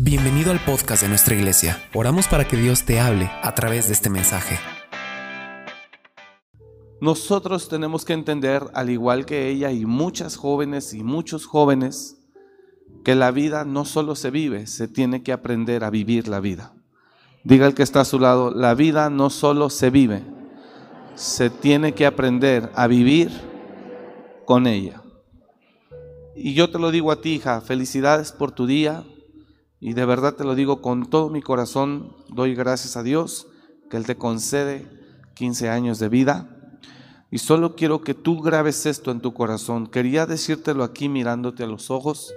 Bienvenido al podcast de nuestra iglesia. Oramos para que Dios te hable a través de este mensaje. Nosotros tenemos que entender, al igual que ella y muchas jóvenes y muchos jóvenes, que la vida no solo se vive, se tiene que aprender a vivir la vida. Diga el que está a su lado, la vida no solo se vive, se tiene que aprender a vivir con ella. Y yo te lo digo a ti, hija, felicidades por tu día, y de verdad te lo digo con todo mi corazón, doy gracias a Dios que Él te concede 15 años de vida. Y solo quiero que tú grabes esto en tu corazón. Quería decírtelo aquí mirándote a los ojos.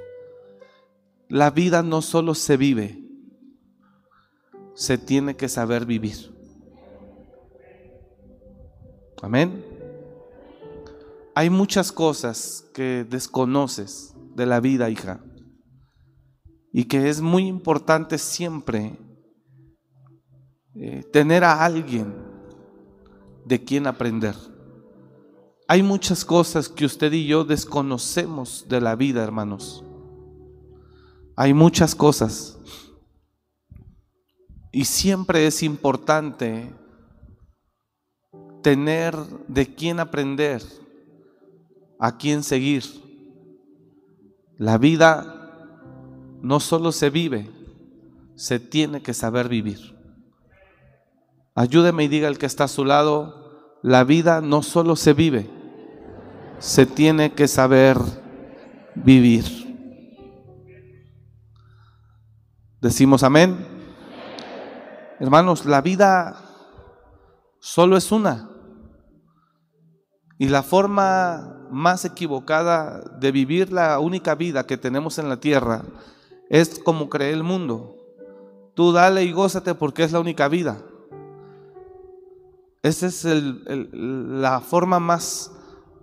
La vida no solo se vive, se tiene que saber vivir. Amén. Hay muchas cosas que desconoces de la vida, hija y que es muy importante siempre eh, tener a alguien de quien aprender. Hay muchas cosas que usted y yo desconocemos de la vida, hermanos. Hay muchas cosas. Y siempre es importante tener de quién aprender, a quién seguir. La vida no solo se vive, se tiene que saber vivir. Ayúdeme y diga el que está a su lado, la vida no solo se vive, se tiene que saber vivir. Decimos amén. Hermanos, la vida solo es una. Y la forma más equivocada de vivir la única vida que tenemos en la tierra es como cree el mundo. Tú dale y gózate porque es la única vida. Esa es la forma más,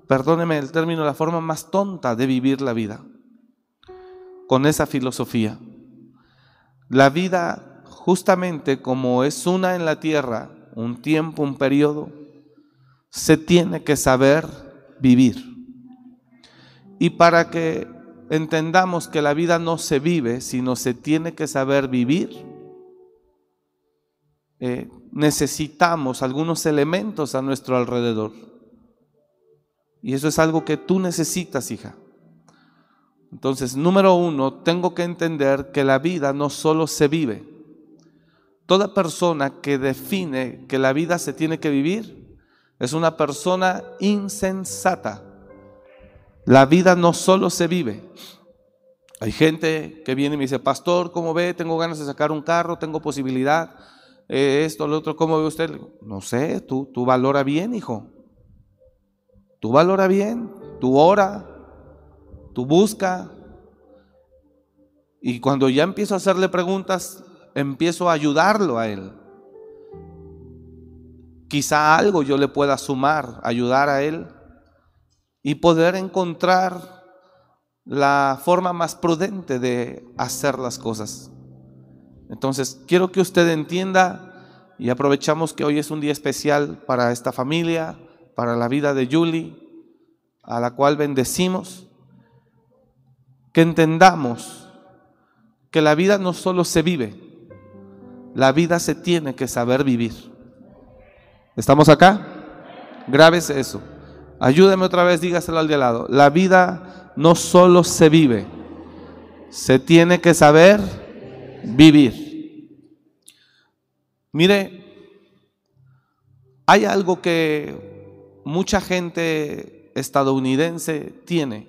perdóneme el término, la forma más tonta de vivir la vida. Con esa filosofía. La vida, justamente como es una en la tierra, un tiempo, un periodo, se tiene que saber vivir. Y para que entendamos que la vida no se vive, sino se tiene que saber vivir, eh, necesitamos algunos elementos a nuestro alrededor. Y eso es algo que tú necesitas, hija. Entonces, número uno, tengo que entender que la vida no solo se vive. Toda persona que define que la vida se tiene que vivir es una persona insensata. La vida no solo se vive. Hay gente que viene y me dice, pastor, ¿cómo ve? Tengo ganas de sacar un carro, tengo posibilidad, eh, esto, lo otro, ¿cómo ve usted? No sé, tú, tú valora bien, hijo. Tú valora bien, tú ora, tú busca. Y cuando ya empiezo a hacerle preguntas, empiezo a ayudarlo a él. Quizá algo yo le pueda sumar, ayudar a él y poder encontrar la forma más prudente de hacer las cosas. Entonces, quiero que usted entienda y aprovechamos que hoy es un día especial para esta familia, para la vida de Julie, a la cual bendecimos, que entendamos que la vida no solo se vive, la vida se tiene que saber vivir. ¿Estamos acá? Grábese eso. Ayúdeme otra vez, dígaselo al de al lado. La vida no solo se vive, se tiene que saber vivir. Mire, hay algo que mucha gente estadounidense tiene,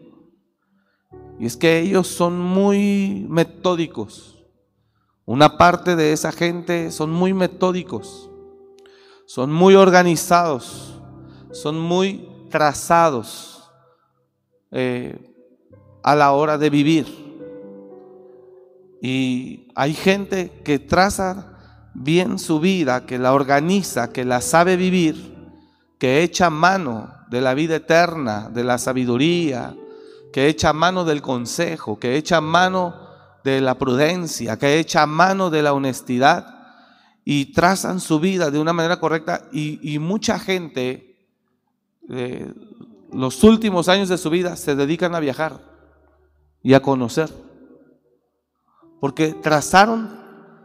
y es que ellos son muy metódicos. Una parte de esa gente son muy metódicos, son muy organizados, son muy trazados eh, a la hora de vivir. Y hay gente que traza bien su vida, que la organiza, que la sabe vivir, que echa mano de la vida eterna, de la sabiduría, que echa mano del consejo, que echa mano de la prudencia, que echa mano de la honestidad y trazan su vida de una manera correcta y, y mucha gente los últimos años de su vida se dedican a viajar y a conocer. porque trazaron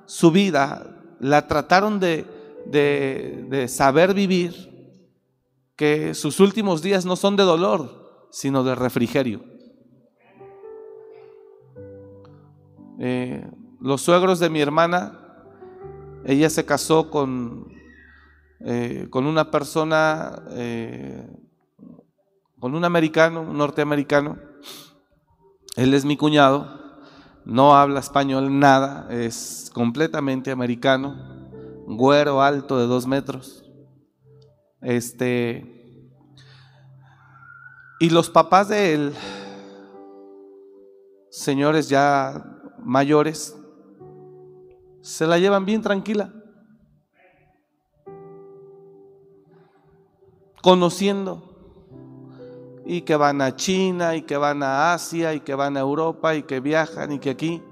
su vida, la trataron de, de, saber vivir, que sus últimos días no son de dolor, sino de refrigerio. Eh, los suegros de mi hermana, ella se casó con, eh, con una persona, eh, con un americano, un norteamericano. Él es mi cuñado, no habla español nada, es completamente americano, güero alto de dos metros. Este, y los papás de él, señores ya mayores, se la llevan bien tranquila. Conociendo. Y que van a China, y que van a Asia, y que van a Europa, y que viajan, y que aquí.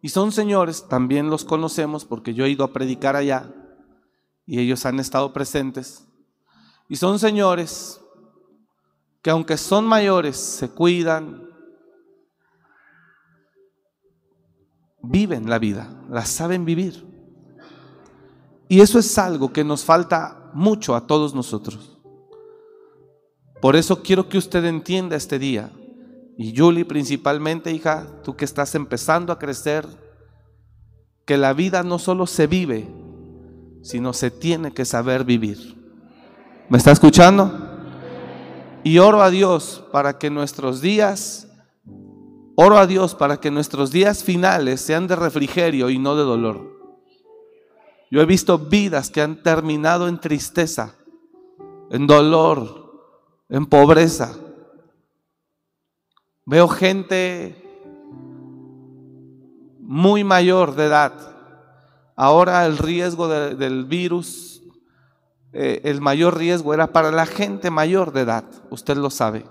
Y son señores, también los conocemos porque yo he ido a predicar allá, y ellos han estado presentes. Y son señores que aunque son mayores, se cuidan, viven la vida, la saben vivir. Y eso es algo que nos falta mucho a todos nosotros. Por eso quiero que usted entienda este día. Y Julie principalmente, hija, tú que estás empezando a crecer, que la vida no solo se vive, sino se tiene que saber vivir. ¿Me está escuchando? Y oro a Dios para que nuestros días Oro a Dios para que nuestros días finales sean de refrigerio y no de dolor. Yo he visto vidas que han terminado en tristeza, en dolor, en pobreza. Veo gente muy mayor de edad. Ahora el riesgo del virus, eh, el mayor riesgo era para la gente mayor de edad, usted lo sabe.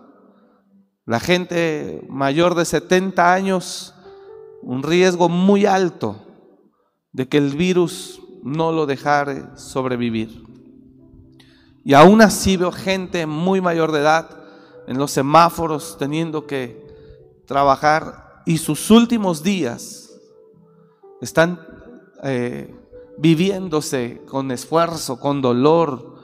La gente mayor de 70 años, un riesgo muy alto de que el virus no lo dejara sobrevivir. Y aún así veo gente muy mayor de edad en los semáforos teniendo que trabajar y sus últimos días están eh, viviéndose con esfuerzo, con dolor,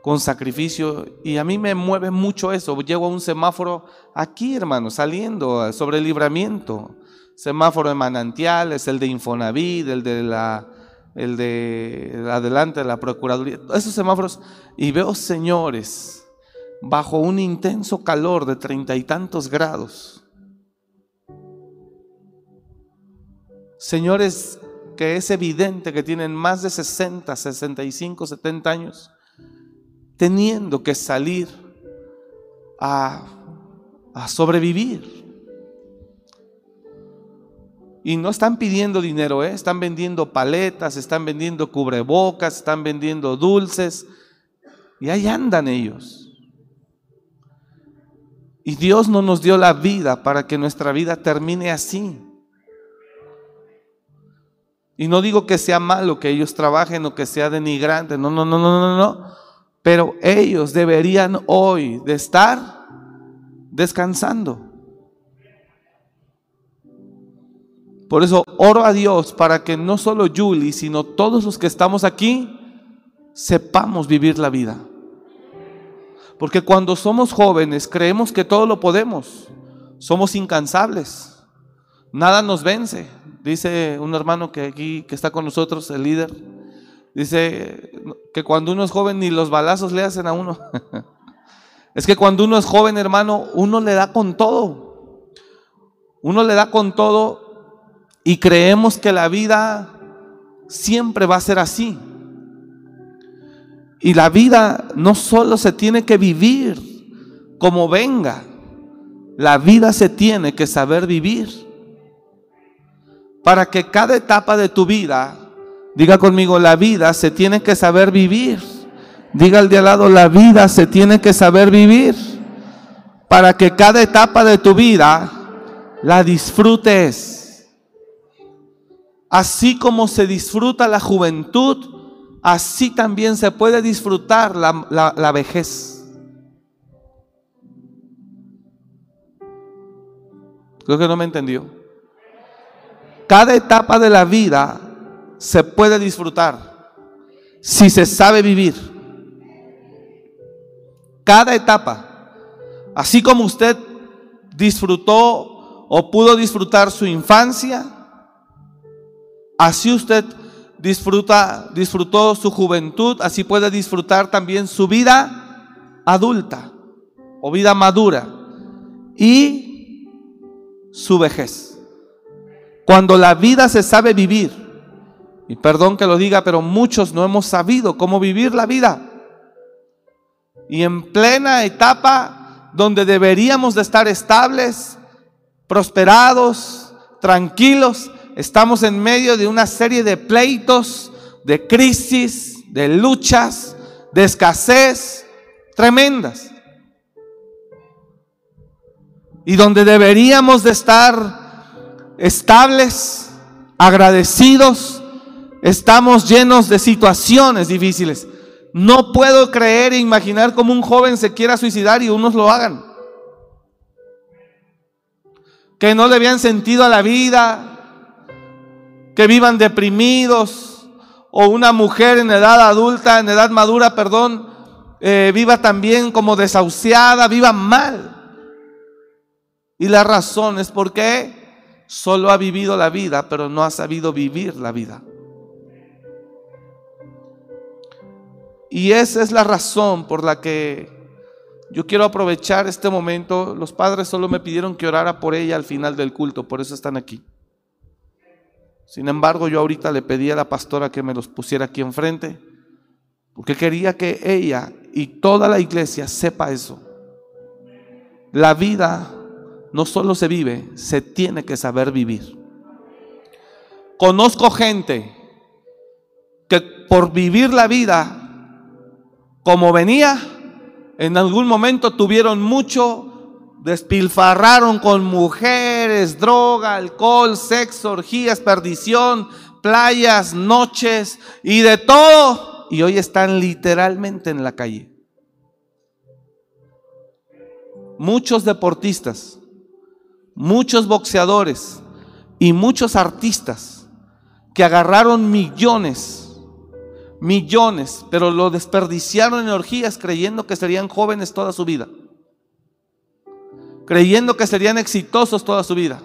con sacrificio. Y a mí me mueve mucho eso. Llego a un semáforo aquí, hermano, saliendo sobre el libramiento. Semáforo de manantiales, el de Infonavit, el de la, el de adelante de la Procuraduría. Esos semáforos. Y veo señores bajo un intenso calor de treinta y tantos grados. Señores que es evidente que tienen más de 60, 65, 70 años teniendo que salir a, sobrevivir. Y no están pidiendo dinero, ¿eh? están vendiendo paletas, están vendiendo cubrebocas, están vendiendo dulces. Y ahí andan ellos. Y Dios no nos dio la vida para que nuestra vida termine así. Y no digo que sea malo que ellos trabajen o que sea denigrante. No, no, no, no, no, no. Pero ellos deberían hoy de estar descansando. Por eso oro a Dios para que no solo Julie, sino todos los que estamos aquí, sepamos vivir la vida. Porque cuando somos jóvenes creemos que todo lo podemos. Somos incansables. Nada nos vence. Dice un hermano que aquí que está con nosotros, el líder. Dice que cuando uno es joven ni los balazos le hacen a uno. es que cuando uno es joven, hermano, uno le da con todo. Uno le da con todo y creemos que la vida siempre va a ser así. Y la vida no solo se tiene que vivir como venga, la vida se tiene que saber vivir. Para que cada etapa de tu vida Diga conmigo, la vida se tiene que saber vivir. Diga al de al lado, la vida se tiene que saber vivir. Para que cada etapa de tu vida la disfrutes. Así como se disfruta la juventud, así también se puede disfrutar la, la vejez. Creo que no me entendió. cada etapa de la vida se puede disfrutar si se sabe vivir. Cada etapa. Así como usted disfrutó o pudo disfrutar su infancia, así usted disfruta, disfrutó su juventud, así puede disfrutar también su vida adulta o vida madura y su vejez. Cuando la vida se sabe vivir, y perdón que lo diga, pero muchos no hemos sabido cómo vivir la vida. Y en plena etapa donde deberíamos de estar estables, prosperados, tranquilos, estamos en medio de una serie de pleitos, de crisis, de luchas, de escasez tremendas. Y donde deberíamos de estar estables, agradecidos, estamos llenos de situaciones difíciles. No puedo creer e imaginar cómo un joven se quiera suicidar y unos lo hagan. Que no le habían sentido a la vida, que vivan deprimidos, o una mujer en edad adulta, en edad madura, perdón, eh, viva también como desahuciada, viva mal. Y la razón es porque solo ha vivido la vida, pero no ha sabido vivir la vida. Y esa es la razón por la que yo quiero aprovechar este momento. Los padres solo me pidieron que orara por ella al final del culto, por eso están aquí. Sin embargo, yo ahorita le pedí a la pastora que me los pusiera aquí enfrente, porque quería que ella y toda la iglesia sepa eso. La vida no solo se vive, se tiene que saber vivir. Conozco gente que por vivir la vida como venía, en algún momento tuvieron mucho, despilfarraron con mujeres, droga, alcohol, sexo, orgías, perdición, playas, noches y de todo. Y hoy están literalmente en la calle. Muchos deportistas, muchos boxeadores y muchos artistas que agarraron millones millones, pero lo desperdiciaron en orgías creyendo que serían jóvenes toda su vida, creyendo que serían exitosos toda su vida,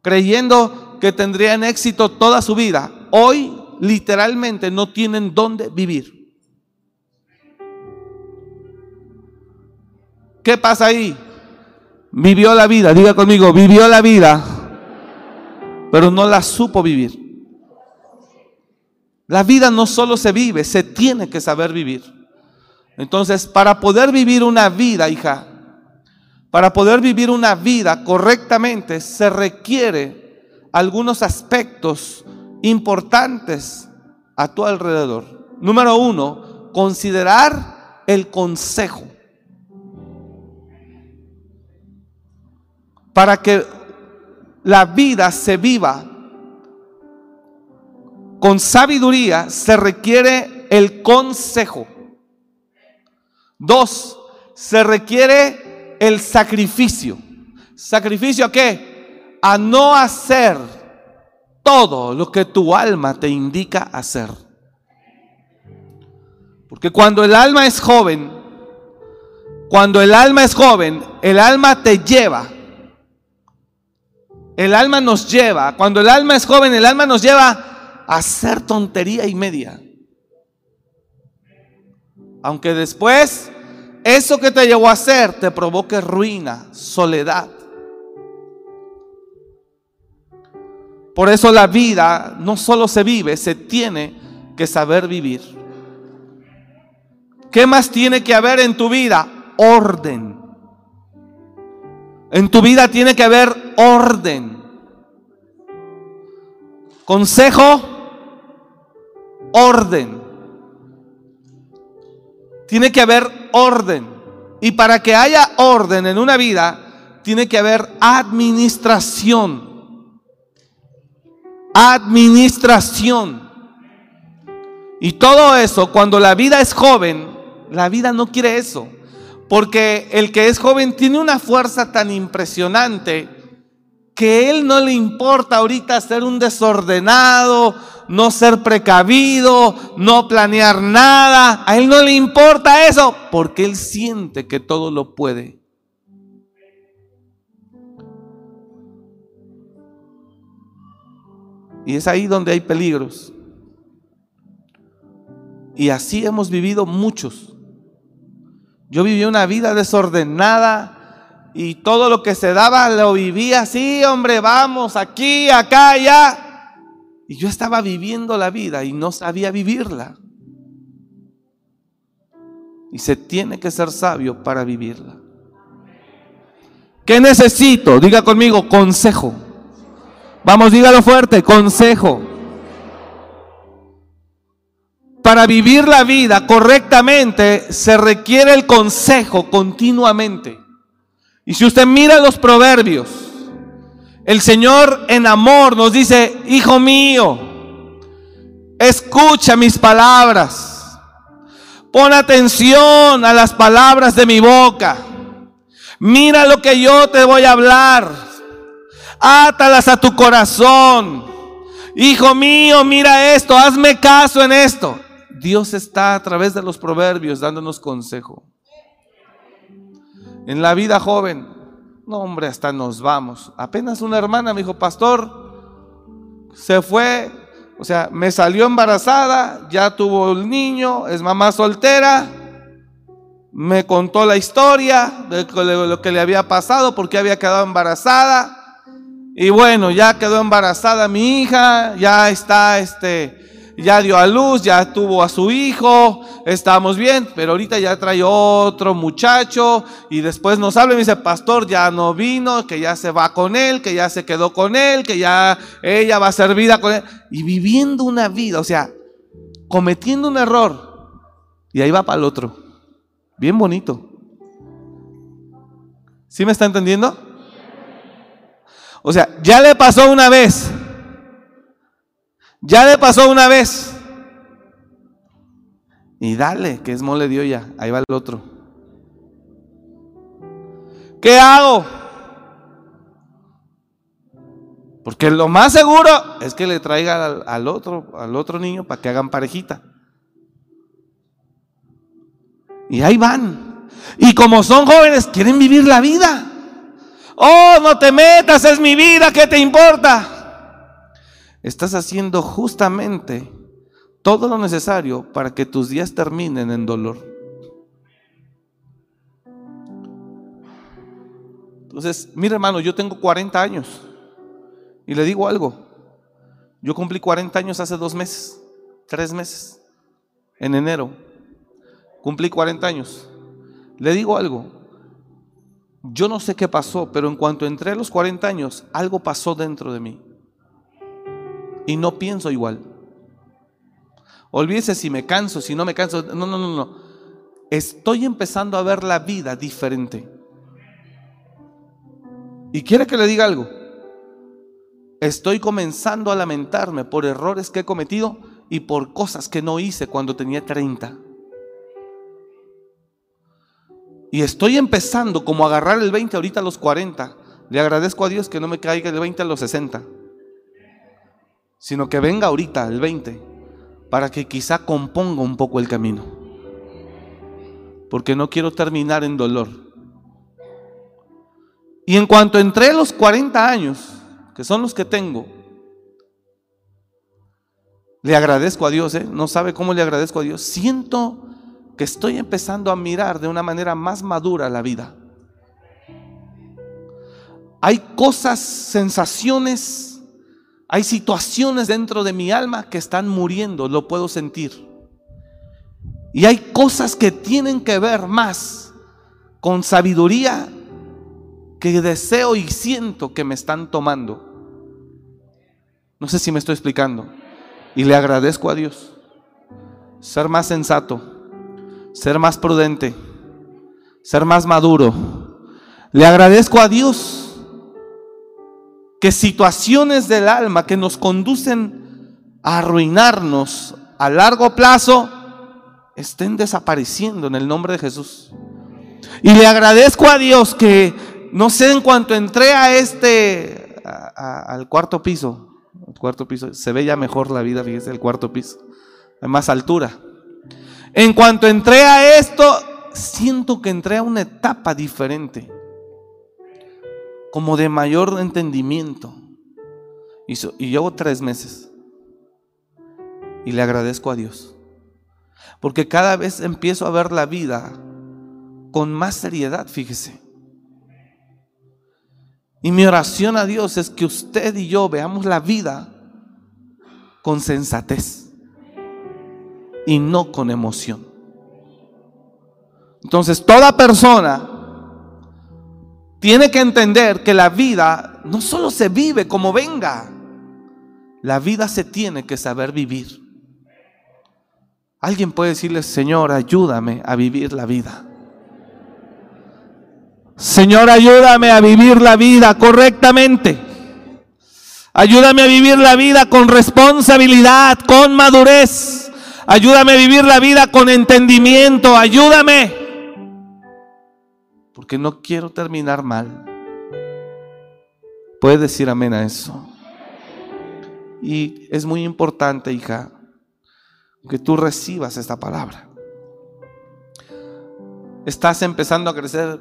creyendo que tendrían éxito toda su vida. Hoy literalmente no tienen dónde vivir. ¿Qué pasa ahí? Vivió la vida, diga conmigo, vivió la vida, pero no la supo vivir. La vida no solo se vive, se tiene que saber vivir. Entonces, para poder vivir una vida, hija, para poder vivir una vida correctamente, se requiere algunos aspectos importantes a tu alrededor. Número uno, considerar el consejo. Para que la vida se viva con sabiduría se requiere el consejo. Dos, se requiere el sacrificio. ¿Sacrificio a qué? A no hacer todo lo que tu alma te indica hacer. Porque cuando el alma es joven, cuando el alma es joven, el alma te lleva. El alma nos lleva. Cuando el alma es joven, el alma nos lleva hacer tontería y media. Aunque después eso que te llevó a hacer te provoque ruina, soledad. Por eso la vida no solo se vive, se tiene que saber vivir. ¿Qué más tiene que haber en tu vida? Orden. En tu vida tiene que haber orden. Consejo, orden. Tiene que haber orden. Y para que haya orden en una vida, tiene que haber administración. Administración. Y todo eso, cuando la vida es joven, la vida no quiere eso. Porque el que es joven tiene una fuerza tan impresionante que él no le importa ahorita ser un desordenado, no ser precavido, no planear nada. A él no le importa eso porque él siente que todo lo puede. Y es ahí donde hay peligros. Y así hemos vivido muchos. Yo viví una vida desordenada y todo lo que se daba lo vivía así, hombre, vamos, aquí, acá, allá. Y yo estaba viviendo la vida y no sabía vivirla. Y se tiene que ser sabio para vivirla. ¿Qué necesito? Diga conmigo, consejo. Vamos, dígalo fuerte, consejo. Para vivir la vida correctamente se requiere el consejo continuamente. Y si usted mira los proverbios, el Señor en amor nos dice, hijo mío, escucha mis palabras, pon atención a las palabras de mi boca, mira lo que yo te voy a hablar, átalas a tu corazón. Hijo mío, mira esto, hazme caso en esto. Dios está a través de los proverbios dándonos consejo. En la vida joven, no hombre, hasta nos vamos. Apenas una hermana me dijo, pastor, se fue, o sea, me salió embarazada, ya tuvo el niño, es mamá soltera, me contó la historia de lo que le había pasado, porque había quedado embarazada. Y bueno, ya quedó embarazada mi hija, ya está este ya dio a luz, ya tuvo a su hijo, estamos bien, pero ahorita ya trae otro muchacho y después nos habla y me dice, pastor, ya no vino, que ya se va con él, que ya se quedó con él, que ya ella va a ser vida con él. Y viviendo una vida, o sea, cometiendo un error. Y ahí va para el otro. Bien bonito. ¿Sí me está entendiendo? O sea, ya le pasó una vez. Ya le pasó una vez. Y dale, que es mole dio ya. Ahí va el otro. ¿Qué hago? Porque lo más seguro es que le traiga al, al otro, al otro niño para que hagan parejita. Y ahí van. Y como son jóvenes, quieren vivir la vida. Oh, no te metas, es mi vida, ¿qué te importa? Estás haciendo justamente todo lo necesario para que tus días terminen en dolor. Entonces, mire hermano, yo tengo 40 años y le digo algo. Yo cumplí 40 años hace dos meses, tres meses, en enero. Cumplí 40 años. Le digo algo. Yo no sé qué pasó, pero en cuanto entré a los 40 años, algo pasó dentro de mí y no pienso igual. Olvídese si me canso, si no me canso. No, no, no, no. Estoy empezando a ver la vida diferente. Y quiere que le diga algo. Estoy comenzando a lamentarme por errores que he cometido y por cosas que no hice cuando tenía 30. Y estoy empezando como a agarrar el 20 ahorita a los 40. Le agradezco a Dios que no me caiga el 20 a los 60 sino que venga ahorita el 20 para que quizá componga un poco el camino. Porque no quiero terminar en dolor. Y en cuanto entré los 40 años, que son los que tengo, le agradezco a Dios, ¿eh? no sabe cómo le agradezco a Dios. Siento que estoy empezando a mirar de una manera más madura la vida. Hay cosas, sensaciones hay situaciones dentro de mi alma que están muriendo, lo puedo sentir. Y hay cosas que tienen que ver más con sabiduría que deseo y siento que me están tomando. No sé si me estoy explicando. Y le agradezco a Dios. Ser más sensato, ser más prudente, ser más maduro. Le agradezco a Dios que situaciones del alma que nos conducen a arruinarnos a largo plazo estén desapareciendo en el nombre de Jesús. Y le agradezco a Dios que, no sé, en cuanto entré a este, al cuarto piso. Cuarto piso. Se ve ya mejor la vida, fíjese, el cuarto piso. Hay más altura. En cuanto entré a esto, siento que entré a una etapa diferente. Como de mayor entendimiento. Y, y llevo tres meses. Y le agradezco a Dios. Porque cada vez empiezo a ver la vida con más seriedad, fíjese. Y mi oración a Dios es que usted y yo veamos la vida con sensatez y no con emoción. Entonces, toda persona tiene que entender que la vida no solo se vive como venga, la vida se tiene que saber vivir. Alguien puede decirle, Señor, ayúdame a vivir la vida. Señor, ayúdame a vivir la vida correctamente. Ayúdame a vivir la vida con responsabilidad, con madurez. Ayúdame a vivir la vida con entendimiento. Ayúdame. Porque no quiero terminar mal. Puedes decir amén a eso. Y es muy importante, hija, que tú recibas esta palabra. Estás empezando a crecer,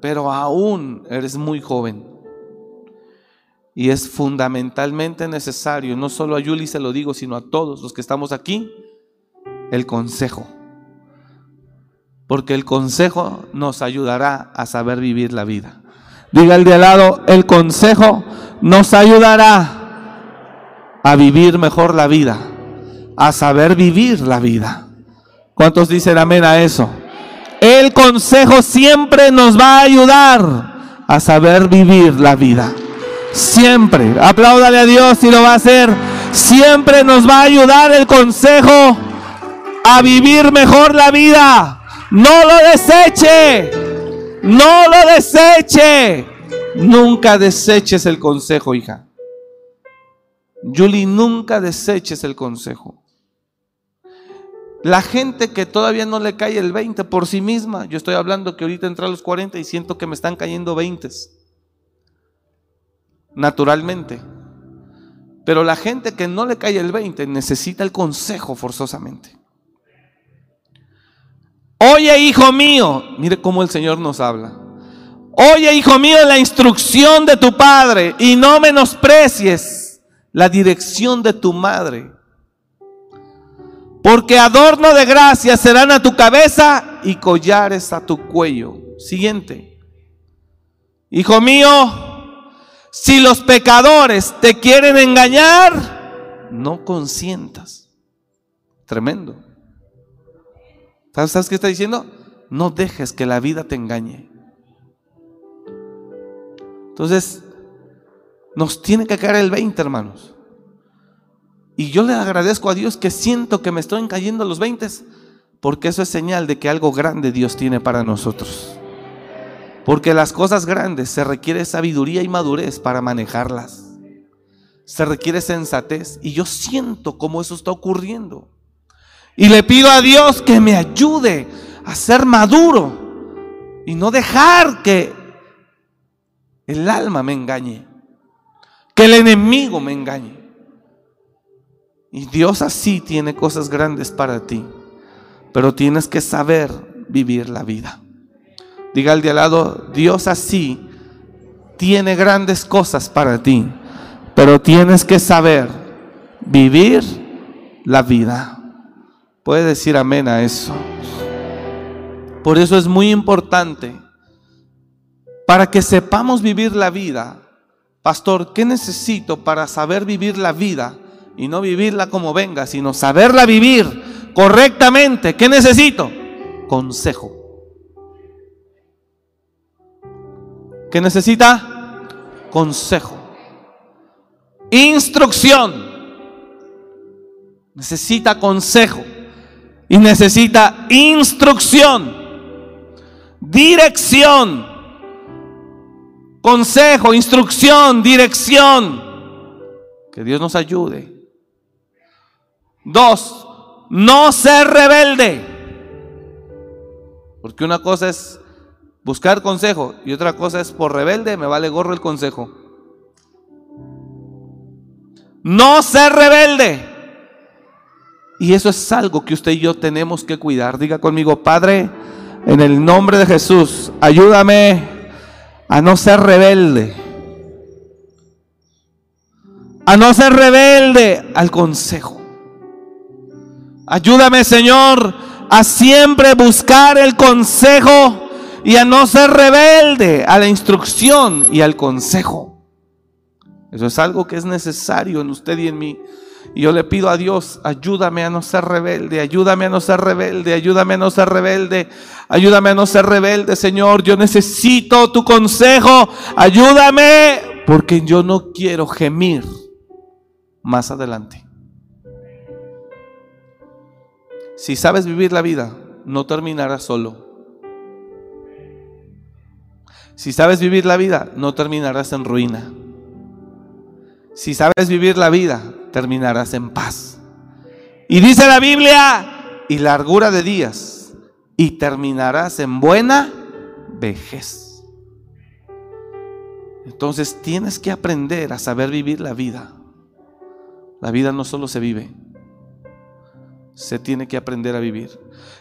pero aún eres muy joven. Y es fundamentalmente necesario, no solo a Yuli se lo digo, sino a todos los que estamos aquí, el consejo. Porque el consejo nos ayudará a saber vivir la vida. Diga el de al lado, el consejo nos ayudará a vivir mejor la vida a saber vivir la vida. ¿Cuántos dicen amén a eso? El consejo siempre nos va a ayudar a saber vivir la vida. Siempre. Apláudale a Dios si lo va a hacer. Siempre nos va a ayudar el consejo a vivir mejor la vida. No lo deseche. No lo deseche. Nunca deseches el consejo, hija. Julie, nunca deseches el consejo. La gente que todavía no le cae el 20 por sí misma, yo estoy hablando que ahorita entré a los 40 y siento que me están cayendo 20. Naturalmente. Pero la gente que no le cae el 20 necesita el consejo forzosamente. Oye, hijo mío, mire cómo el Señor nos habla. Oye, hijo mío, la instrucción de tu padre y no menosprecies la dirección de tu madre porque adorno de gracia serán a tu cabeza y collares a tu cuello. Siguiente. Hijo mío, si los pecadores te quieren engañar, no consientas. Tremendo. ¿Sabes qué está diciendo? No dejes que la vida te engañe. Entonces, nos tiene que caer el 20, hermanos. Y yo le agradezco a Dios que siento que me estoy cayendo los 20, porque eso es señal de que algo grande Dios tiene para nosotros. Porque las cosas grandes se requiere sabiduría y madurez para manejarlas. Se requiere sensatez. Y yo siento cómo eso está ocurriendo. Y le pido a Dios que me ayude a ser maduro y no dejar que el alma me engañe, que el enemigo me engañe. Y Dios así tiene cosas grandes para ti. Pero tienes que saber vivir la vida. Diga al de al lado, Dios así tiene grandes cosas para ti. Pero tienes que saber vivir la vida. Puede decir amén a eso. Por eso es muy importante. Para que sepamos vivir la vida. Pastor, ¿qué necesito para saber vivir la vida? y no vivirla como venga, sino saberla vivir correctamente. ¿Qué necesito? Consejo. ¿Qué necesita? Consejo. Instrucción. Necesita consejo. Y necesita instrucción. Dirección. Consejo, instrucción, dirección. Que Dios nos ayude Dos, no ser rebelde. Porque una cosa es buscar consejo y otra cosa es por rebelde me vale gorro el consejo. No ser rebelde. Y eso es algo que usted y yo tenemos que cuidar. Diga conmigo, Padre, en el nombre de Jesús, ayúdame a no ser rebelde. A no ser rebelde al consejo. Ayúdame, Señor, a siempre buscar el consejo y a no ser rebelde a la instrucción y al consejo. Eso es algo que es necesario en usted y en mí. Y yo le pido a Dios, ayúdame a no ser rebelde, ayúdame a no ser rebelde, ayúdame a no ser rebelde, ayúdame a no ser rebelde, Señor. Yo necesito tu consejo, ayúdame, porque yo no quiero gemir más adelante. Si sabes vivir la vida, no terminarás solo. Si sabes vivir la vida, no terminarás en ruina. Si sabes vivir la vida, terminarás en paz. Y dice la Biblia, y largura de días, y terminarás en buena vejez. Entonces tienes que aprender a saber vivir la vida. La vida no solo se vive, se tiene que aprender a vivir.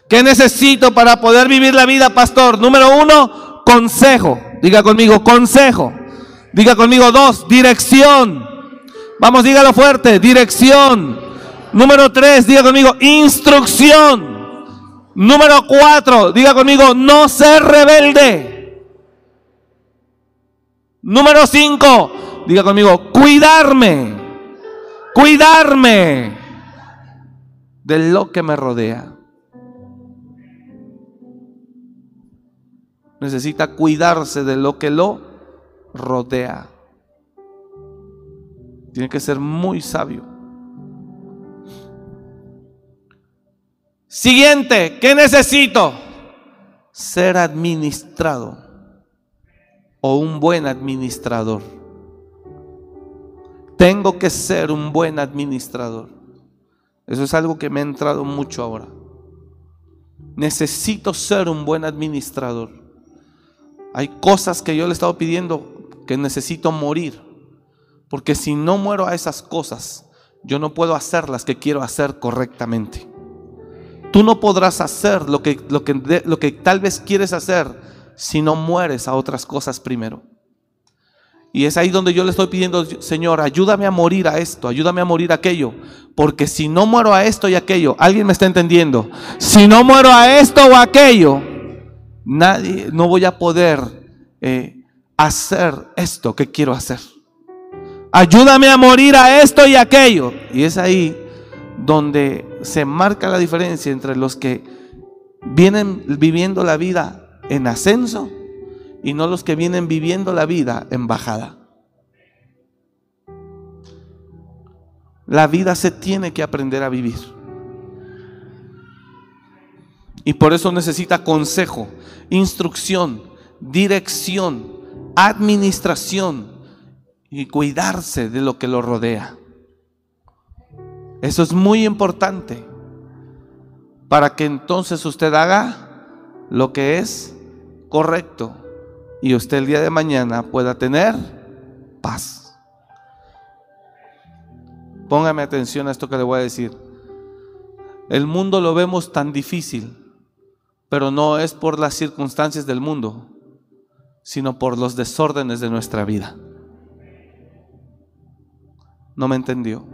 ¿Qué necesito para poder vivir la vida, pastor? Número uno, consejo. Diga conmigo, consejo. Diga conmigo, dos, dirección. Vamos, dígalo fuerte, dirección. Número tres, diga conmigo, instrucción. Número cuatro, diga conmigo, no ser rebelde. Número cinco, diga conmigo, cuidarme. Cuidarme de lo que me rodea. Necesita cuidarse de lo que lo rodea. Tiene que ser muy sabio. Siguiente, ¿qué necesito? Ser administrado o un buen administrador. Tengo que ser un buen administrador. Eso es algo que me ha entrado mucho ahora. Necesito ser un buen administrador. Hay cosas que yo le he estado pidiendo que necesito morir. Porque si no muero a esas cosas, yo no puedo hacer las que quiero hacer correctamente. Tú no podrás hacer lo que, lo que, lo que tal vez quieres hacer si no mueres a otras cosas primero. Y es ahí donde yo le estoy pidiendo, Señor, ayúdame a morir a esto, ayúdame a morir a aquello. Porque si no muero a esto y aquello, alguien me está entendiendo. Si no muero a esto o aquello, nadie, no voy a poder eh, hacer esto que quiero hacer. Ayúdame a morir a esto y aquello. Y es ahí donde se marca la diferencia entre los que vienen viviendo la vida en ascenso y no los que vienen viviendo la vida en bajada. La vida se tiene que aprender a vivir. Y por eso necesita consejo, instrucción, dirección, administración y cuidarse de lo que lo rodea. Eso es muy importante para que entonces usted haga lo que es correcto y usted el día de mañana pueda tener paz. Póngame atención a esto que le voy a decir. El mundo lo vemos tan difícil, pero no es por las circunstancias del mundo, sino por los desórdenes de nuestra vida. No me entendió.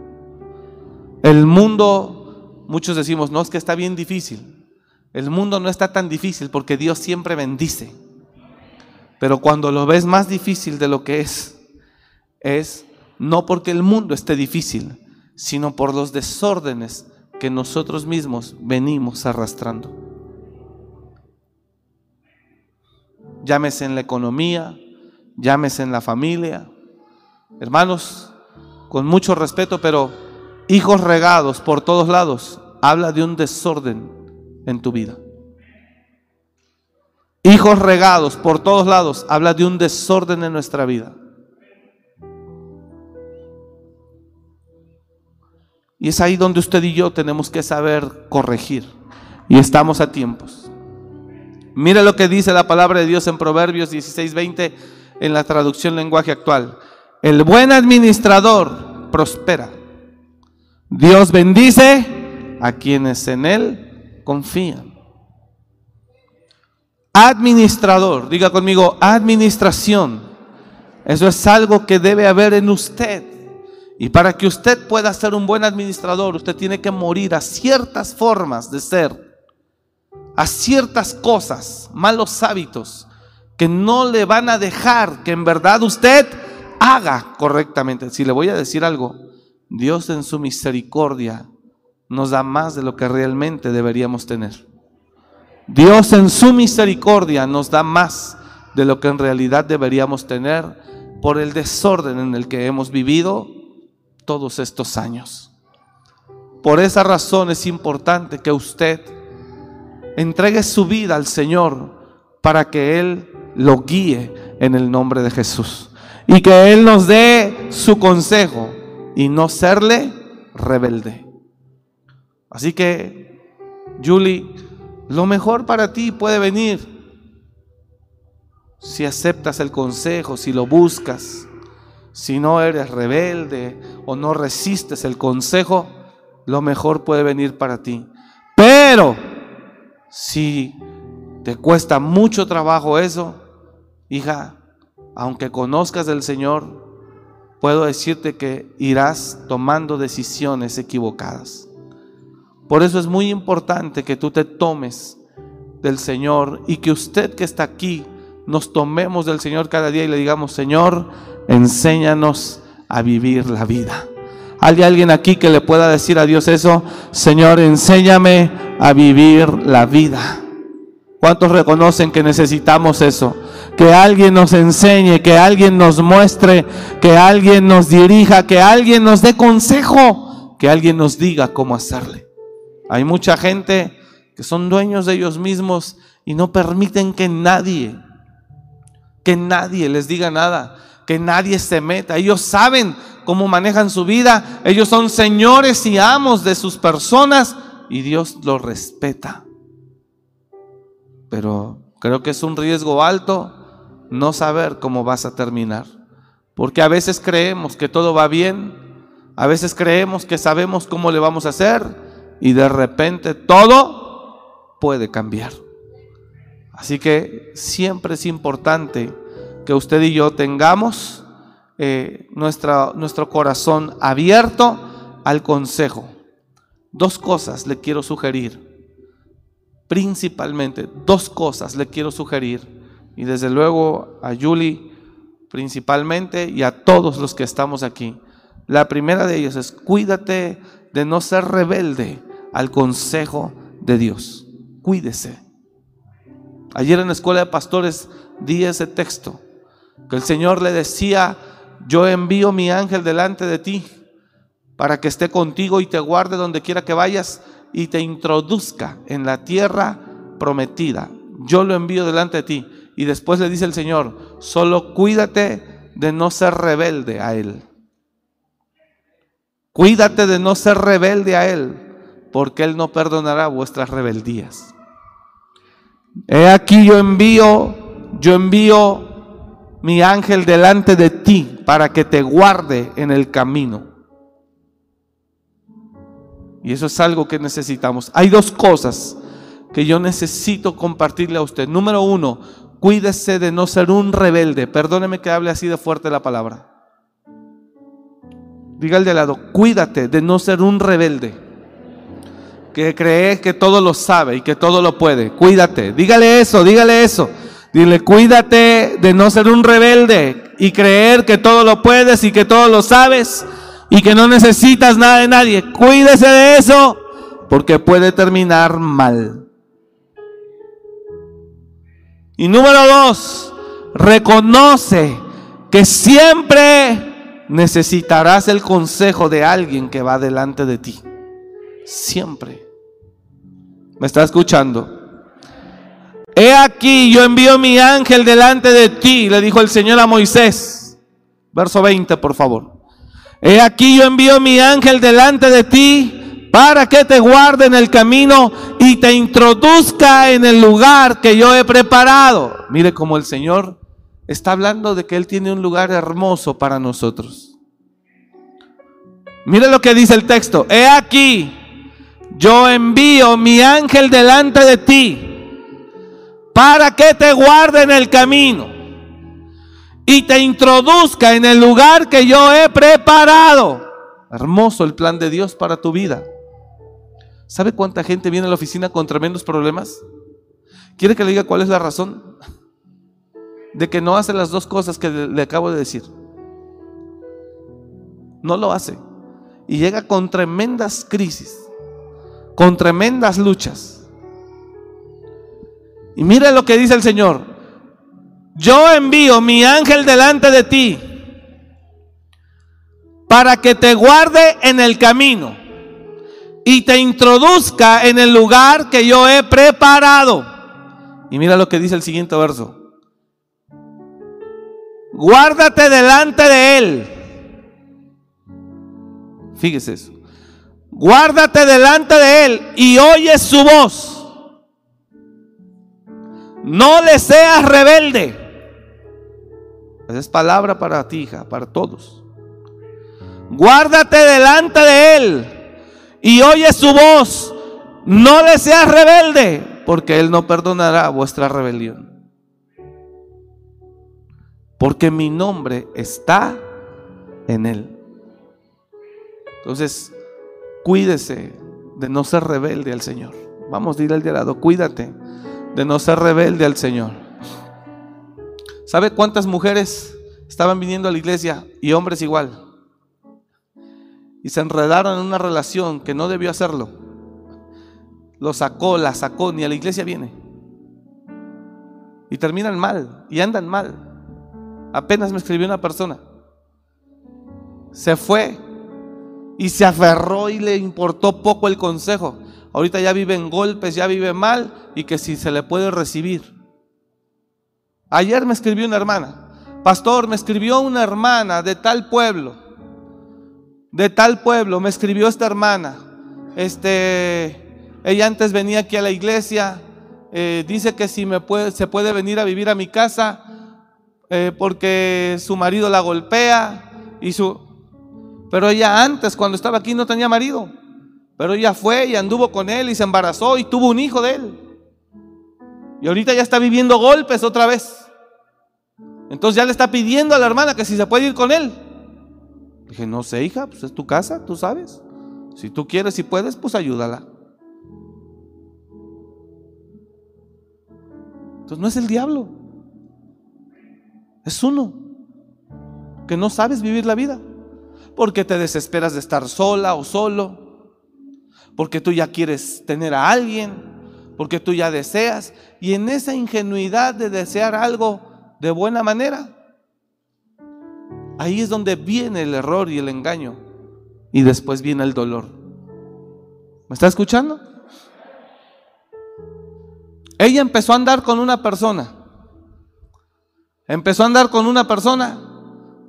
El mundo, muchos decimos, no es que está bien difícil. El mundo no está tan difícil porque Dios siempre bendice. Pero cuando lo ves más difícil de lo que es, es no porque el mundo esté difícil, sino por los desórdenes que nosotros mismos venimos arrastrando. Llámese en la economía, llámese en la familia. Hermanos, con mucho respeto, pero hijos regados por todos lados, habla de un desorden en tu vida. Hijos regados por todos lados, habla de un desorden en nuestra vida. Y es ahí donde usted y yo tenemos que saber corregir. Y estamos a tiempos. Mire lo que dice la palabra de Dios en Proverbios 16:20 en la traducción lenguaje actual. El buen administrador prospera. Dios bendice a quienes en Él confían. Administrador, diga conmigo, administración. Eso es algo que debe haber en usted. Y para que usted pueda ser un buen administrador, usted tiene que morir a ciertas formas de ser, a ciertas cosas, malos hábitos, que no le van a dejar que en verdad usted haga correctamente. Si le voy a decir algo, Dios en su misericordia nos da más de lo que realmente deberíamos tener. Dios en su misericordia nos da más de lo que en realidad deberíamos tener por el desorden en el que hemos vivido todos estos años. Por esa razón es importante que usted entregue su vida al Señor para que Él lo guíe en el nombre de Jesús. Y que Él nos dé su consejo y no serle rebelde. Así que, Julie, lo mejor para ti puede venir si aceptas el consejo, si lo buscas, si no eres rebelde o no resistes el consejo, lo mejor puede venir para ti. Pero si te cuesta mucho trabajo eso, hija, aunque conozcas del Señor, puedo decirte que irás tomando decisiones equivocadas. Por eso es muy importante que tú te tomes del Señor y que usted que está aquí nos tomemos del Señor cada día y le digamos, Señor, enséñanos a vivir la vida. ¿Hay alguien aquí que le pueda decir a Dios eso? Señor, enséñame a vivir la vida. ¿Cuántos reconocen que necesitamos eso? Que alguien nos enseñe, que alguien nos muestre, que alguien nos dirija, que alguien nos dé consejo, que alguien nos diga cómo hacerle. Hay mucha gente que son dueños de ellos mismos y no permiten que nadie, que nadie les diga nada, que nadie se meta. Ellos saben cómo manejan su vida, ellos son señores y amos de sus personas y Dios los respeta. Pero creo que es un riesgo alto no saber cómo vas a terminar. Porque a veces creemos que todo va bien, a veces creemos que sabemos cómo le vamos a hacer y de repente todo puede cambiar. Así que siempre es importante que usted y yo tengamos eh, nuestro corazón abierto al consejo. Dos cosas le quiero sugerir. Principalmente, dos cosas le quiero sugerir. Y desde luego a Julie principalmente y a todos los que estamos aquí. La primera de ellas es cuídate de no ser rebelde al consejo de Dios. Cuídese. Ayer en la escuela de pastores di ese texto, que el Señor le decía, yo envío mi ángel delante de ti para que esté contigo y te guarde donde quiera que vayas y te introduzca en la tierra prometida. Yo lo envío delante de ti. Y después le dice el Señor, solo cuídate de no ser rebelde a Él. Cuídate de no ser rebelde a Él porque Él no perdonará vuestras rebeldías. He aquí yo envío, yo envío mi ángel delante de ti para que te guarde en el camino. Y eso es algo que necesitamos. Hay dos cosas que yo necesito compartirle a usted. Número uno, cuídese de no ser un rebelde. Perdóneme que hable así de fuerte la palabra. Diga al de lado, cuídate de no ser un rebelde que cree que todo lo sabe y que todo lo puede. Cuídate, dígale eso, dígale eso. Dile, cuídate de no ser un rebelde y creer que todo lo puedes y que todo lo sabes y que no necesitas nada de nadie. Cuídese de eso porque puede terminar mal. Y número dos, reconoce que siempre necesitarás el consejo de alguien que va delante de ti. Siempre. ¿Me está escuchando? He aquí, yo envío mi ángel delante de ti, le dijo el Señor a Moisés. Verso 20, por favor. He aquí, yo envío mi ángel delante de ti para que te guarde en el camino y te introduzca en el lugar que yo he preparado. Mire cómo el Señor está hablando de que Él tiene un lugar hermoso para nosotros. Mire lo que dice el texto. He aquí, yo envío mi ángel delante de ti para que te guarde en el camino y te introduzca en el lugar que yo he preparado. Hermoso el plan de Dios para tu vida. ¿Sabe cuánta gente viene a la oficina con tremendos problemas? ¿Quiere que le diga cuál es la razón de que no hace las dos cosas que le acabo de decir? No lo hace. Y llega con tremendas crisis, con tremendas luchas. Y mire lo que dice el Señor. Yo envío mi ángel delante de ti para que te guarde en el camino y te introduzca en el lugar que yo he preparado. Y mira lo que dice el siguiente verso. Guárdate delante de él. Fíjese eso. Guárdate delante de él y oye su voz. No le seas rebelde. Esa es palabra para ti, hija, para todos. Guárdate delante de él y oye su voz, no le seas rebelde, porque Él no perdonará vuestra rebelión. Porque mi nombre está en Él. Entonces, cuídese de no ser rebelde al Señor. Vamos, dile al de lado, cuídate de no ser rebelde al Señor. ¿Sabe cuántas mujeres estaban viniendo a la iglesia y hombres igual? y se enredaron en una relación que no debió hacerlo. Lo sacó, la sacó, ni a la iglesia viene. Y terminan mal, y andan mal. Apenas me escribió una persona. Se fue y se aferró y le importó poco el consejo. Ahorita ya vive en golpes, ya vive mal y que si se le puede recibir. Ayer me escribió una hermana. Pastor, me escribió una hermana de tal pueblo de tal pueblo, me escribió esta hermana. Este, ella antes venía aquí a la iglesia, eh, dice que si me puede, se puede venir a vivir a mi casa eh, porque su marido la golpea y su, pero ella antes cuando estaba aquí no tenía marido, pero ella fue y anduvo con él y se embarazó y tuvo un hijo de él. Y ahorita ya está viviendo golpes otra vez. Entonces ya le está pidiendo a la hermana que si se puede ir con él. Dije, no sé, hija, pues es tu casa, tú sabes. Si tú quieres y puedes, pues ayúdala. Entonces no es el diablo, es uno que no sabes vivir la vida, porque te desesperas de estar sola o solo, porque tú ya quieres tener a alguien, porque tú ya deseas, y en esa ingenuidad de desear algo de buena manera, Ahí es donde viene el error y el engaño. Y después viene el dolor. ¿Me está escuchando? Ella empezó a andar con una persona. Empezó a andar con una persona.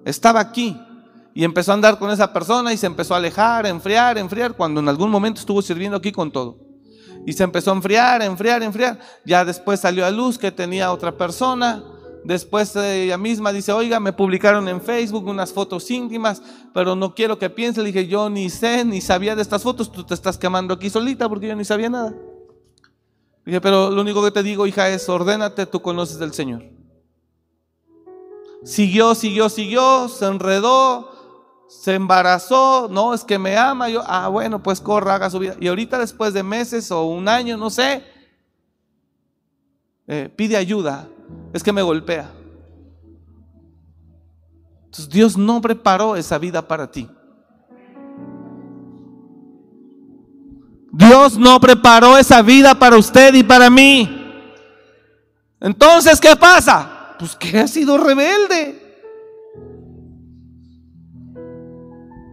Estaba aquí. Y empezó a andar con esa persona y se empezó a alejar, enfriar, enfriar, cuando en algún momento estuvo sirviendo aquí con todo. Y se empezó a enfriar, enfriar, enfriar. Ya después salió a luz que tenía otra persona Después ella misma dice, oiga, me publicaron en Facebook unas fotos íntimas, pero no quiero que piense. Le dije, yo ni sé, ni sabía de estas fotos, tú te estás quemando aquí solita porque yo ni sabía nada. dije, pero lo único que te digo, hija, es ordénate, tú conoces del Señor. Siguió, siguió, siguió, se enredó, se embarazó, no, es que me ama, yo, ah, bueno, pues corra, haga su vida. Y ahorita después de meses o un año, no sé, eh, pide ayuda es que me golpea. Entonces Dios no preparó esa vida para ti. Dios no preparó esa vida para usted y para mí. Entonces, ¿qué pasa? Pues que ha sido rebelde.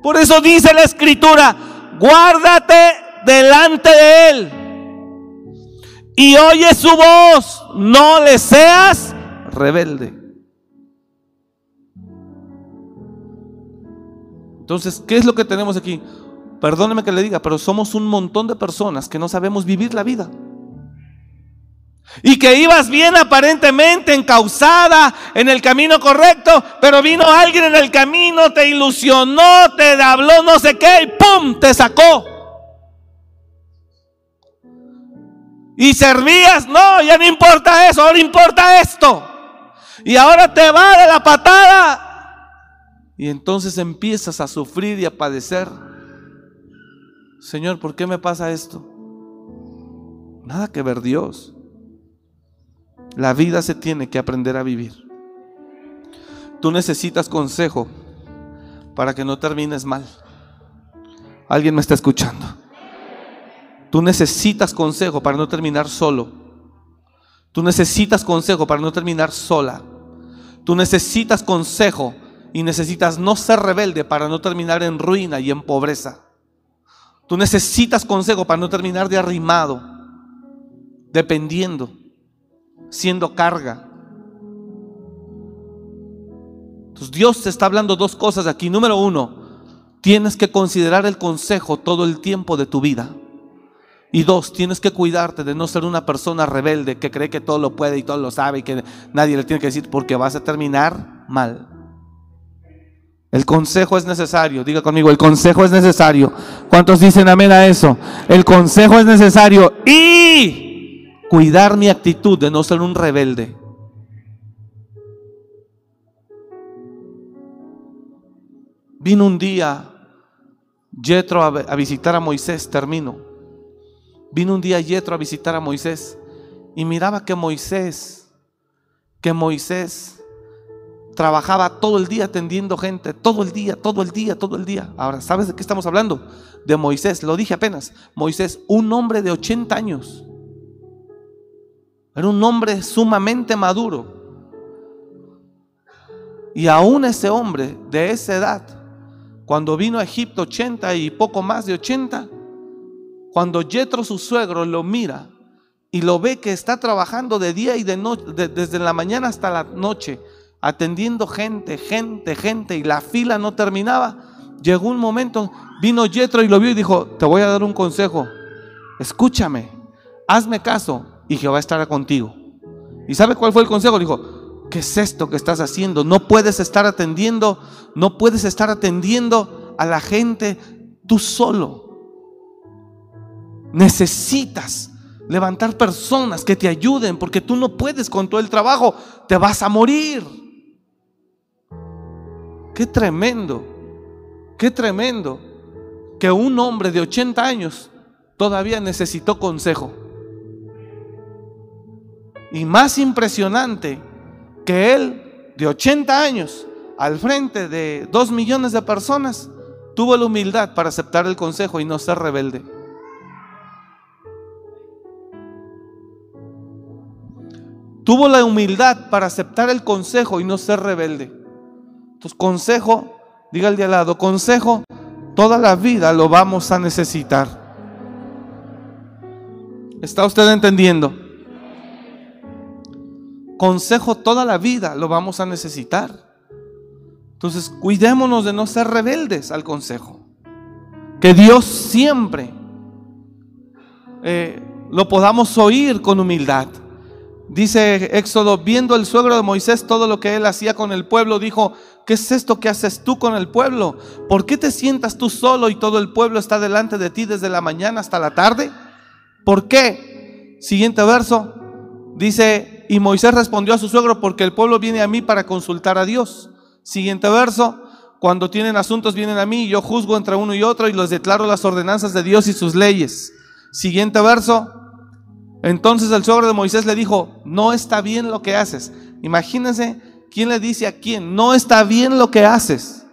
Por eso dice la escritura, guárdate delante de Él y oye su voz, no le seas rebelde. Entonces, ¿qué es lo que tenemos aquí? Perdóneme que le diga, pero somos un montón de personas que no sabemos vivir la vida. Y que ibas bien aparentemente encausada en el camino correcto, pero vino alguien en el camino, te ilusionó, te habló no sé qué y ¡pum! te sacó. Y servías, no, ya no importa eso, ahora importa esto. Y ahora te va de la patada. Y entonces empiezas a sufrir y a padecer. Señor, ¿por qué me pasa esto? Nada que ver Dios. La vida se tiene que aprender a vivir. Tú necesitas consejo para que no termines mal. ¿Alguien me está escuchando? Tú necesitas consejo para no terminar solo. Tú necesitas consejo para no terminar sola. Tú necesitas consejo y necesitas no ser rebelde para no terminar en ruina y en pobreza. Tú necesitas consejo para no terminar de arrimado, dependiendo, siendo carga. Entonces Dios te está hablando dos cosas aquí. Número uno, tienes que considerar el consejo todo el tiempo de tu vida. Y dos, tienes que cuidarte de no ser una persona rebelde que cree que todo lo puede y todo lo sabe y que nadie le tiene que decir porque vas a terminar mal. El consejo es necesario, diga conmigo, el consejo es necesario. ¿Cuántos dicen amén a eso? El consejo es necesario y cuidar mi actitud de no ser un rebelde. Vino un día Yetro a, visitar a Moisés, termino. Vino un día Yetro a visitar a Moisés y miraba que Moisés, que Moisés trabajaba todo el día atendiendo gente, todo el día, todo el día, todo el día. Ahora, ¿sabes de qué estamos hablando? De Moisés, lo dije apenas. Moisés, un hombre de 80 años. Era un hombre sumamente maduro. Y aún ese hombre de esa edad, cuando vino a Egipto 80 y poco más de 80, cuando Jetro su suegro lo mira y lo ve que está trabajando de día y de noche, desde la mañana hasta la noche, atendiendo gente, gente, gente, y la fila no terminaba. Llegó un momento, vino Jetro y lo vio y dijo: Te voy a dar un consejo. Escúchame, hazme caso y Jehová estará contigo. ¿Y sabe cuál fue el consejo? Dijo: ¿Qué es esto que estás haciendo? No puedes estar atendiendo, no puedes estar atendiendo a la gente tú solo. Necesitas levantar personas que te ayuden porque tú no puedes con todo el trabajo, te vas a morir. Qué tremendo, qué tremendo que un hombre de 80 años todavía necesitó consejo. Y más impresionante que él, de 80 años, al frente de dos millones de personas, tuvo la humildad para aceptar el consejo y no ser rebelde. Tuvo la humildad para aceptar el consejo y no ser rebelde. Entonces, consejo, diga el de al lado, consejo, toda la vida lo vamos a necesitar. ¿Está usted entendiendo? Consejo toda la vida lo vamos a necesitar. Entonces, cuidémonos de no ser rebeldes al consejo. Que Dios siempre eh, lo podamos oír con humildad. Dice Éxodo, viendo el suegro de Moisés todo lo que él hacía con el pueblo, dijo, ¿qué es esto que haces tú con el pueblo? ¿Por qué te sientas tú solo y todo el pueblo está delante de ti desde la mañana hasta la tarde? ¿Por qué? Siguiente verso, dice, y Moisés respondió a su suegro, porque el pueblo viene a mí para consultar a Dios. Siguiente verso, cuando tienen asuntos vienen a mí y yo juzgo entre uno y otro y les declaro las ordenanzas de Dios y sus leyes. Siguiente verso, entonces el suegro de Moisés le dijo, no está bien lo que haces. Imagínense quién le dice a quién, no está bien lo que haces.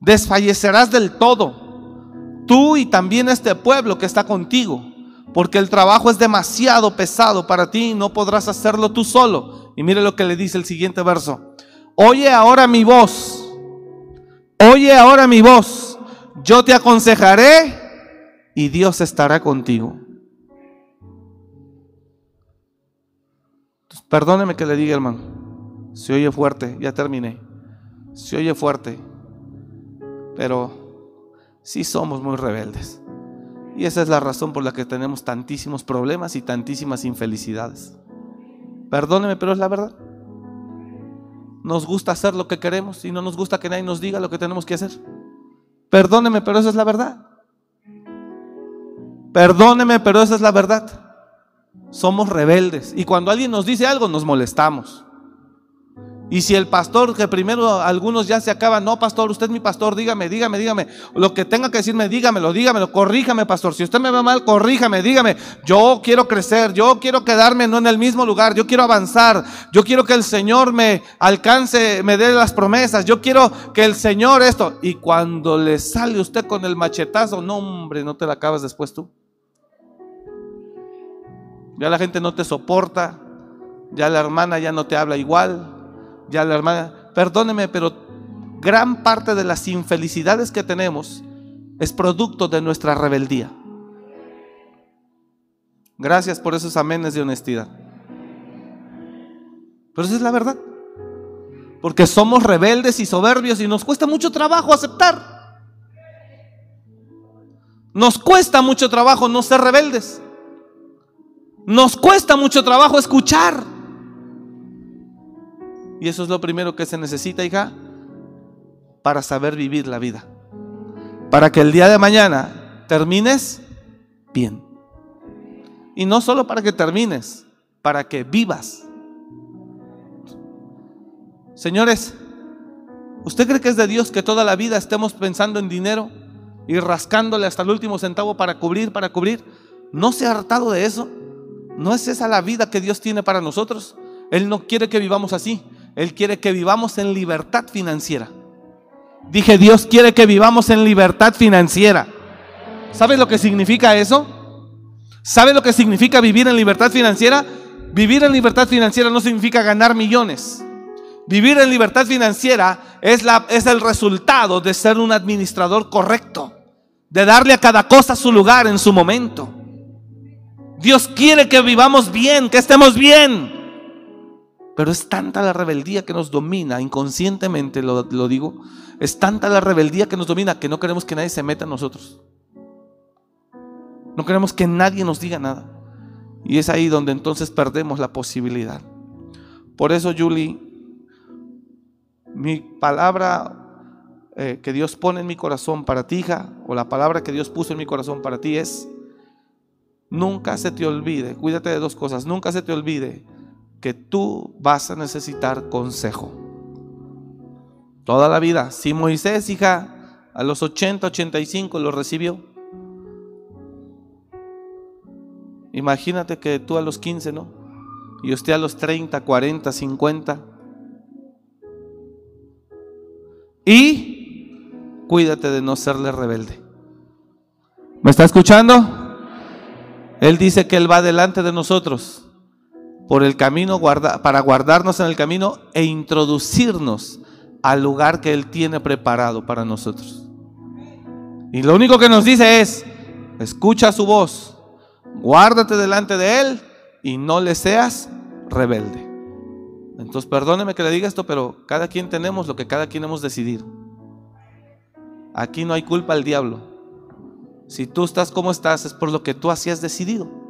Desfallecerás del todo, tú y también este pueblo que está contigo, porque el trabajo es demasiado pesado para ti y no podrás hacerlo tú solo. Y mire lo que le dice el siguiente verso. Oye ahora mi voz, oye ahora mi voz, yo te aconsejaré y Dios estará contigo. Perdóneme que le diga, hermano. Se oye fuerte, ya terminé. Se oye fuerte. Pero sí somos muy rebeldes. Y esa es la razón por la que tenemos tantísimos problemas y tantísimas infelicidades. Perdóneme, pero es la verdad. Nos gusta hacer lo que queremos y no nos gusta que nadie nos diga lo que tenemos que hacer. Perdóneme, pero esa es la verdad. Perdóneme, pero esa es la verdad. Somos rebeldes y cuando alguien nos dice algo nos molestamos. Y si el pastor, que primero algunos ya se acaban, no, pastor, usted es mi pastor, dígame, dígame, dígame. Lo que tenga que decirme, dígamelo, dígamelo, corríjame, pastor. Si usted me va mal, corríjame, dígame. Yo quiero crecer, yo quiero quedarme no en el mismo lugar, yo quiero avanzar, yo quiero que el Señor me alcance, me dé las promesas, yo quiero que el Señor esto. Y cuando le sale usted con el machetazo, no, hombre, no te la acabas después tú. Ya la gente no te soporta, ya la hermana ya no te habla igual ya la hermana, perdóneme, pero gran parte de las infelicidades que tenemos es producto de nuestra rebeldía. Gracias por esos amenes de honestidad. Pero esa es la verdad. Porque somos rebeldes y soberbios y nos cuesta mucho trabajo aceptar. Nos cuesta mucho trabajo no ser rebeldes. Nos cuesta mucho trabajo escuchar. Y eso es lo primero que se necesita, hija, para saber vivir la vida. Para que el día de mañana termines bien. Y no solo para que termines, para que vivas. Señores, ¿usted cree que es de Dios que toda la vida estemos pensando en dinero y rascándole hasta el último centavo para cubrir, para cubrir? ¿No se ha hartado de eso? ¿No es esa la vida que Dios tiene para nosotros? Él no quiere que vivamos así. Él quiere que vivamos en libertad financiera. Dije, Dios quiere que vivamos en libertad financiera. ¿Sabes lo que significa eso? ¿Sabes lo que significa vivir en libertad financiera? Vivir en libertad financiera no significa ganar millones. Vivir en libertad financiera es, la, es el resultado de ser un administrador correcto, de darle a cada cosa su lugar en su momento. Dios quiere que vivamos bien, que estemos bien. Pero es tanta la rebeldía que nos domina, inconscientemente lo, digo, es tanta la rebeldía que nos domina que no queremos que nadie se meta en nosotros. No queremos que nadie nos diga nada. Y es ahí donde entonces perdemos la posibilidad. Por eso, Julie, mi palabra eh, que Dios pone en mi corazón para ti, hija, o la palabra que Dios puso en mi corazón para ti es, nunca se te olvide, cuídate de dos cosas, nunca se te olvide que tú vas a necesitar consejo. Toda la vida. Si Moisés, hija, a los 80, 85 lo recibió. Imagínate que tú a los 15, ¿no? Y usted a los 30, 40, 50. Y cuídate de no serle rebelde. ¿Me está escuchando? Él dice que Él va delante de nosotros por el camino para guardarnos en el camino e introducirnos al lugar que Él tiene preparado para nosotros. Y lo único que nos dice es, escucha su voz, guárdate delante de Él y no le seas rebelde. Entonces, perdóneme que le diga esto, pero cada quien tenemos lo que cada quien hemos decidido. Aquí no hay culpa al diablo. Si tú estás como estás es por lo que tú así has decidido.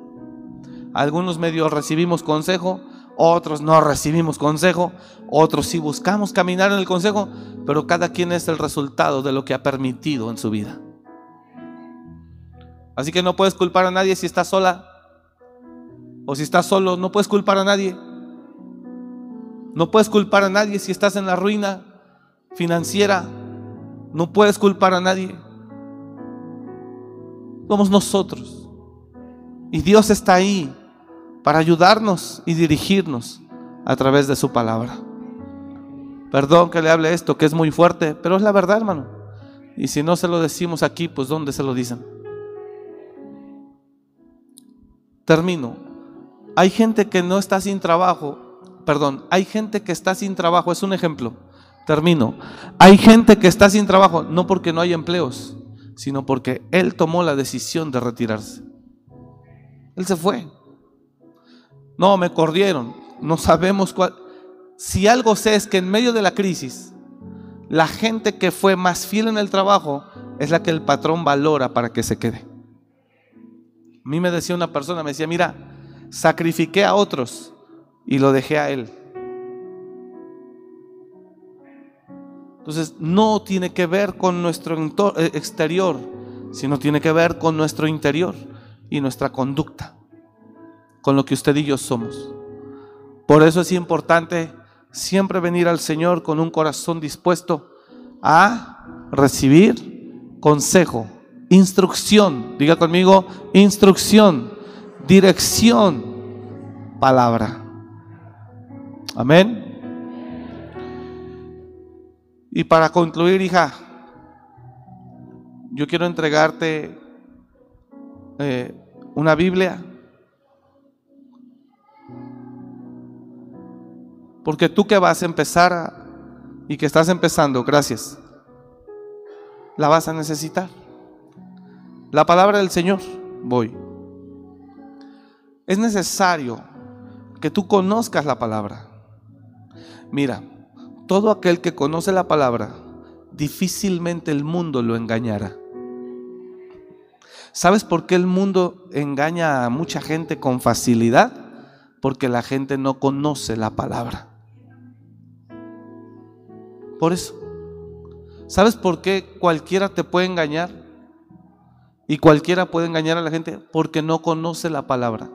Algunos medios recibimos consejo, otros no recibimos consejo, otros sí buscamos caminar en el consejo, pero cada quien es el resultado de lo que ha permitido en su vida. Así que no puedes culpar a nadie si estás sola o si estás solo, no puedes culpar a nadie. No puedes culpar a nadie si estás en la ruina financiera. No puedes culpar a nadie. Somos nosotros. Y Dios está ahí para ayudarnos y dirigirnos a través de su palabra. Perdón que le hable esto, que es muy fuerte, pero es la verdad, hermano. Y si no se lo decimos aquí, pues ¿dónde se lo dicen? Termino. Hay gente que no está sin trabajo, perdón, hay gente que está sin trabajo, es un ejemplo. Termino. Hay gente que está sin trabajo no porque no hay empleos, sino porque él tomó la decisión de retirarse. Él se fue. No, me corrieron. No sabemos cuál. Si algo sé es que en medio de la crisis, la gente que fue más fiel en el trabajo es la que el patrón valora para que se quede. A mí me decía una persona, me decía, mira, sacrifiqué a otros y lo dejé a él. Entonces, no tiene que ver con nuestro eh, exterior, sino tiene que ver con nuestro interior y nuestra conducta, con lo que usted y yo somos. Por eso es importante siempre venir al Señor con un corazón dispuesto a recibir consejo, instrucción, diga conmigo, instrucción, dirección, palabra. Amén. Y para concluir, hija, yo quiero entregarte eh, una Biblia. Porque tú que vas a empezar y que estás empezando, gracias, la vas a necesitar. La palabra del Señor, voy. Es necesario que tú conozcas la palabra. Mira, todo aquel que conoce la palabra, difícilmente el mundo lo engañará. ¿Sabes por qué el mundo engaña a mucha gente con facilidad? Porque la gente no conoce la palabra. Por eso. ¿Sabes por qué cualquiera te puede engañar? Y cualquiera puede engañar a la gente porque no conoce la palabra.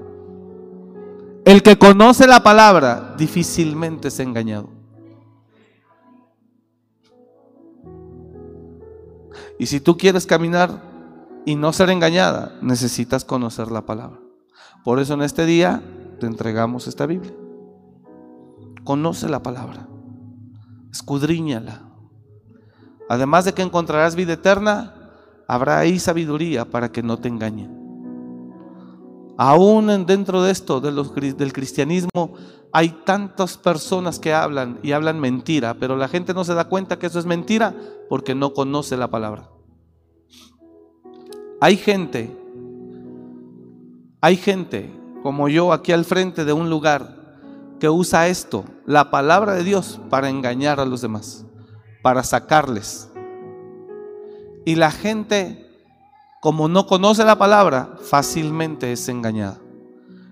El que conoce la palabra difícilmente es engañado. Y si tú quieres caminar y no ser engañada, necesitas conocer la palabra. Por eso en este día te entregamos esta Biblia. Conoce la palabra, escudriñala. Además de que encontrarás vida eterna, habrá ahí sabiduría para que no te engañen. Aún dentro de esto del cristianismo hay tantas personas que hablan y hablan mentira, pero la gente no se da cuenta que eso es mentira porque no conoce la palabra. Hay gente, hay gente como yo aquí al frente de un lugar que usa esto, la palabra de Dios, para engañar a los demás, para sacarles. Y la gente, como no conoce la palabra, fácilmente es engañada.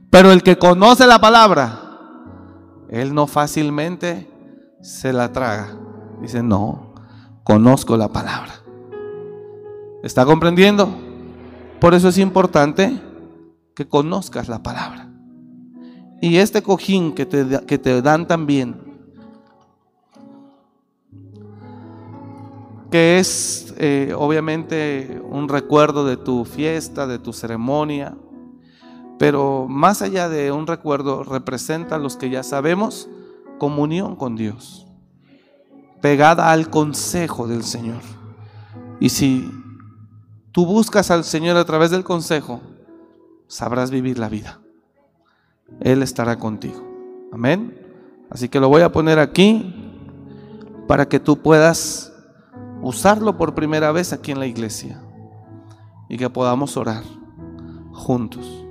Pero el que conoce la palabra, él no fácilmente se la traga. Dice, no, conozco la palabra. ¿Está comprendiendo? Por eso es importante que conozcas la palabra. Y este cojín que te, que te dan también, que es eh, obviamente un recuerdo de tu fiesta, de tu ceremonia, pero más allá de un recuerdo, representa los que ya sabemos comunión con Dios, pegada al consejo del Señor. Y si tú buscas al Señor a través del consejo, sabrás vivir la vida. Él estará contigo. Amén. Así que lo voy a poner aquí para que tú puedas usarlo por primera vez aquí en la iglesia y que podamos orar juntos.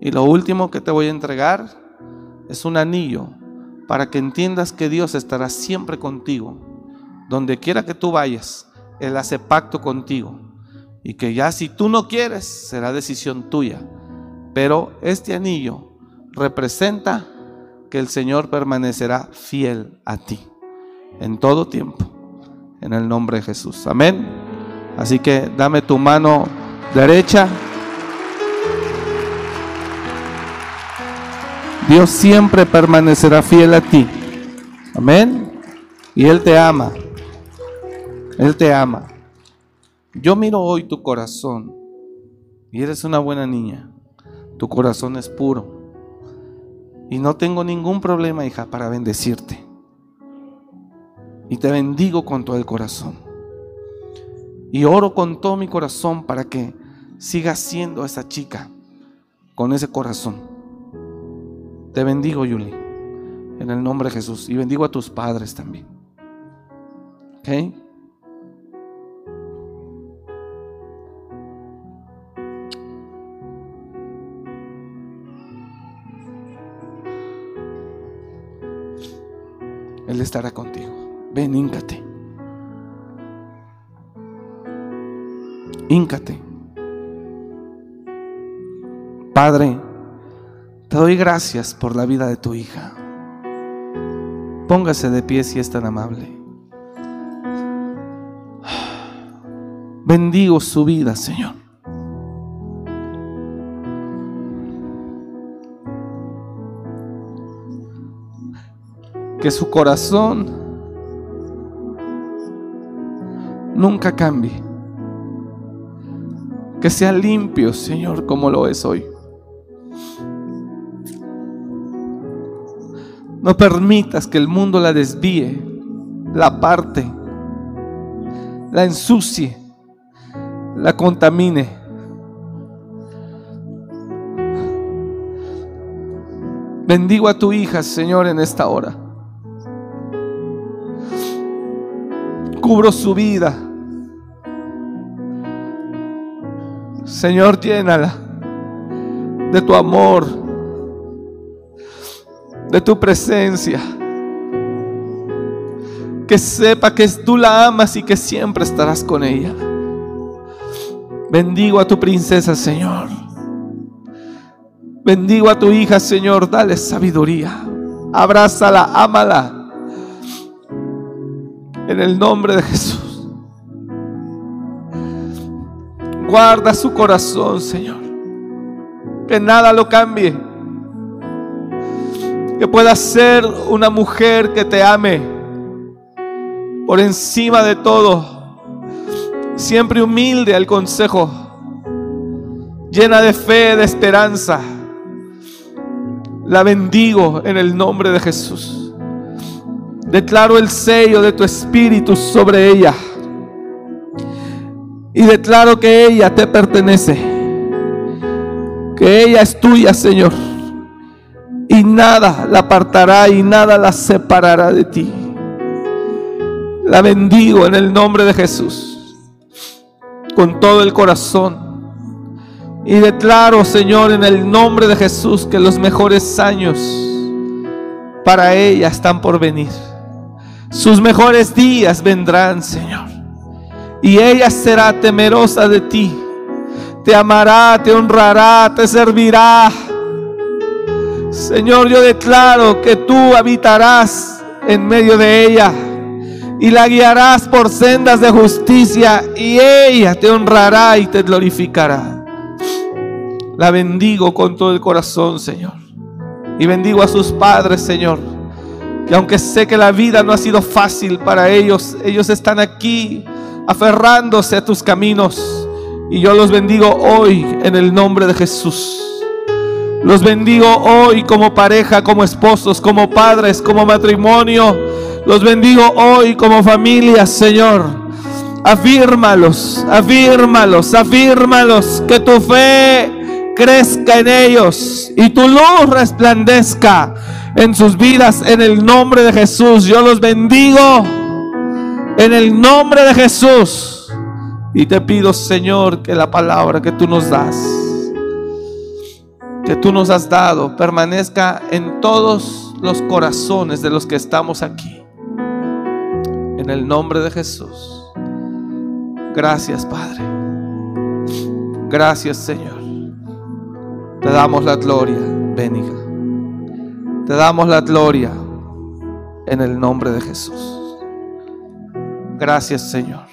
Y lo último que te voy a entregar es un anillo para que entiendas que Dios estará siempre contigo. Donde quiera que tú vayas, Él hace pacto contigo. Y que ya si tú no quieres, será decisión tuya. Pero este anillo representa que el Señor permanecerá fiel a ti en todo tiempo. En el nombre de Jesús. Amén. Así que dame tu mano derecha. Dios siempre permanecerá fiel a ti. Amén. Y Él te ama. Él te ama. Yo miro hoy tu corazón y eres una buena niña. Tu corazón es puro. Y no tengo ningún problema, hija, para bendecirte. Y te bendigo con todo el corazón. Y oro con todo mi corazón para que sigas siendo esa chica con ese corazón. Te bendigo, Yuli, en el nombre de Jesús. Y bendigo a tus padres también. ¿Ok? Él estará contigo. Ven, híncate. Híncate. Padre, te doy gracias por la vida de tu hija. Póngase de pie si es tan amable. Bendigo su vida, Señor. Que su corazón nunca cambie. Que sea limpio, Señor, como lo es hoy. No permitas que el mundo la desvíe, la aparte, la ensucie, la contamine. Bendigo a tu hija, Señor, en esta hora. Cubro su vida. Señor, llénala de tu amor, de tu presencia. Que sepa que tú la amas y que siempre estarás con ella. Bendigo a tu princesa, Señor. Bendigo a tu hija, Señor. Dale sabiduría. Abrázala, ámala. En el nombre de Jesús. Guarda su corazón, Señor. Que nada lo cambie. Que pueda ser una mujer que te ame por encima de todo. Siempre humilde al consejo. Llena de fe, de esperanza. La bendigo en el nombre de Jesús. Declaro el sello de tu espíritu sobre ella. Y declaro que ella te pertenece. Que ella es tuya, Señor. Y nada la apartará y nada la separará de ti. La bendigo en el nombre de Jesús. Con todo el corazón. Y declaro, Señor, en el nombre de Jesús, que los mejores años para ella están por venir. Sus mejores días vendrán, Señor. Y ella será temerosa de ti. Te amará, te honrará, te servirá. Señor, yo declaro que tú habitarás en medio de ella y la guiarás por sendas de justicia y ella te honrará y te glorificará. La bendigo con todo el corazón, Señor. Y bendigo a sus padres, Señor. Que aunque sé que la vida no ha sido fácil para ellos, ellos están aquí aferrándose a tus caminos. Y yo los bendigo hoy en el nombre de Jesús. Los bendigo hoy como pareja, como esposos, como padres, como matrimonio. Los bendigo hoy como familia, Señor. Afírmalos, afírmalos, afírmalos. Que tu fe crezca en ellos y tu luz resplandezca en sus vidas en el nombre de Jesús. Yo los bendigo en el nombre de Jesús. Y te pido, Señor, que la palabra que tú nos das, que tú nos has dado, permanezca en todos los corazones de los que estamos aquí. En el nombre de Jesús. Gracias, Padre. Gracias, Señor. Te damos la gloria, ven. Te damos la gloria en el nombre de Jesús. Gracias Señor.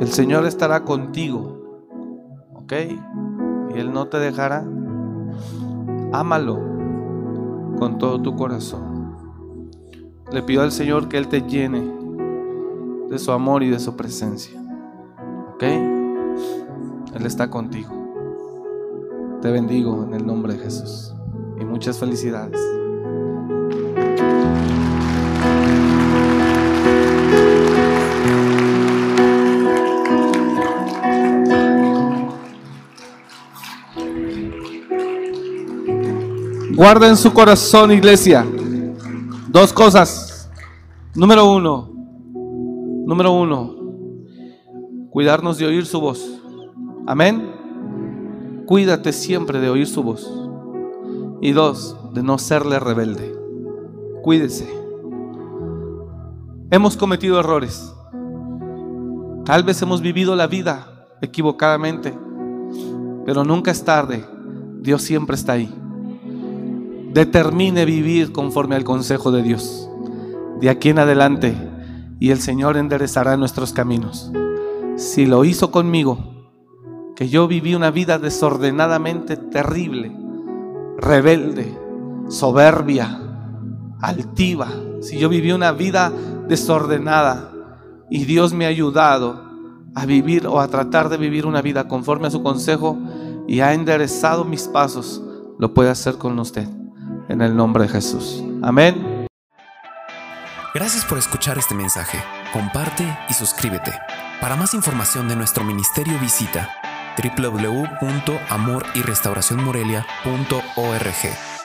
El Señor estará contigo, ¿ok? Y Él no te dejará. Ámalo con todo tu corazón. Le pido al Señor que Él te llene de su amor y de su presencia, ¿ok? Él está contigo. Te bendigo en el nombre de Jesús. Y muchas felicidades. Guarda en su corazón, iglesia, dos cosas. Número uno, número uno, cuidarnos de oír su voz. Amén cuídate siempre de oír su voz. Y dos, de no serle rebelde. Cuídese. Hemos cometido errores. Tal vez hemos vivido la vida equivocadamente. pero nunca es tarde. Dios siempre está ahí. Determine vivir conforme al consejo de Dios. De aquí en adelante, y el Señor enderezará nuestros caminos. Si lo hizo conmigo, que yo viví una vida desordenadamente terrible, rebelde, soberbia, altiva, si yo viví una vida desordenada y Dios me ha ayudado a vivir o a tratar de vivir una vida conforme a su consejo y ha enderezado mis pasos, lo puede hacer con usted. En el nombre de Jesús. Amén. Gracias por escuchar este mensaje. Comparte y suscríbete. Para más información de nuestro ministerio visita www.amoryrestauracionmorelia.org.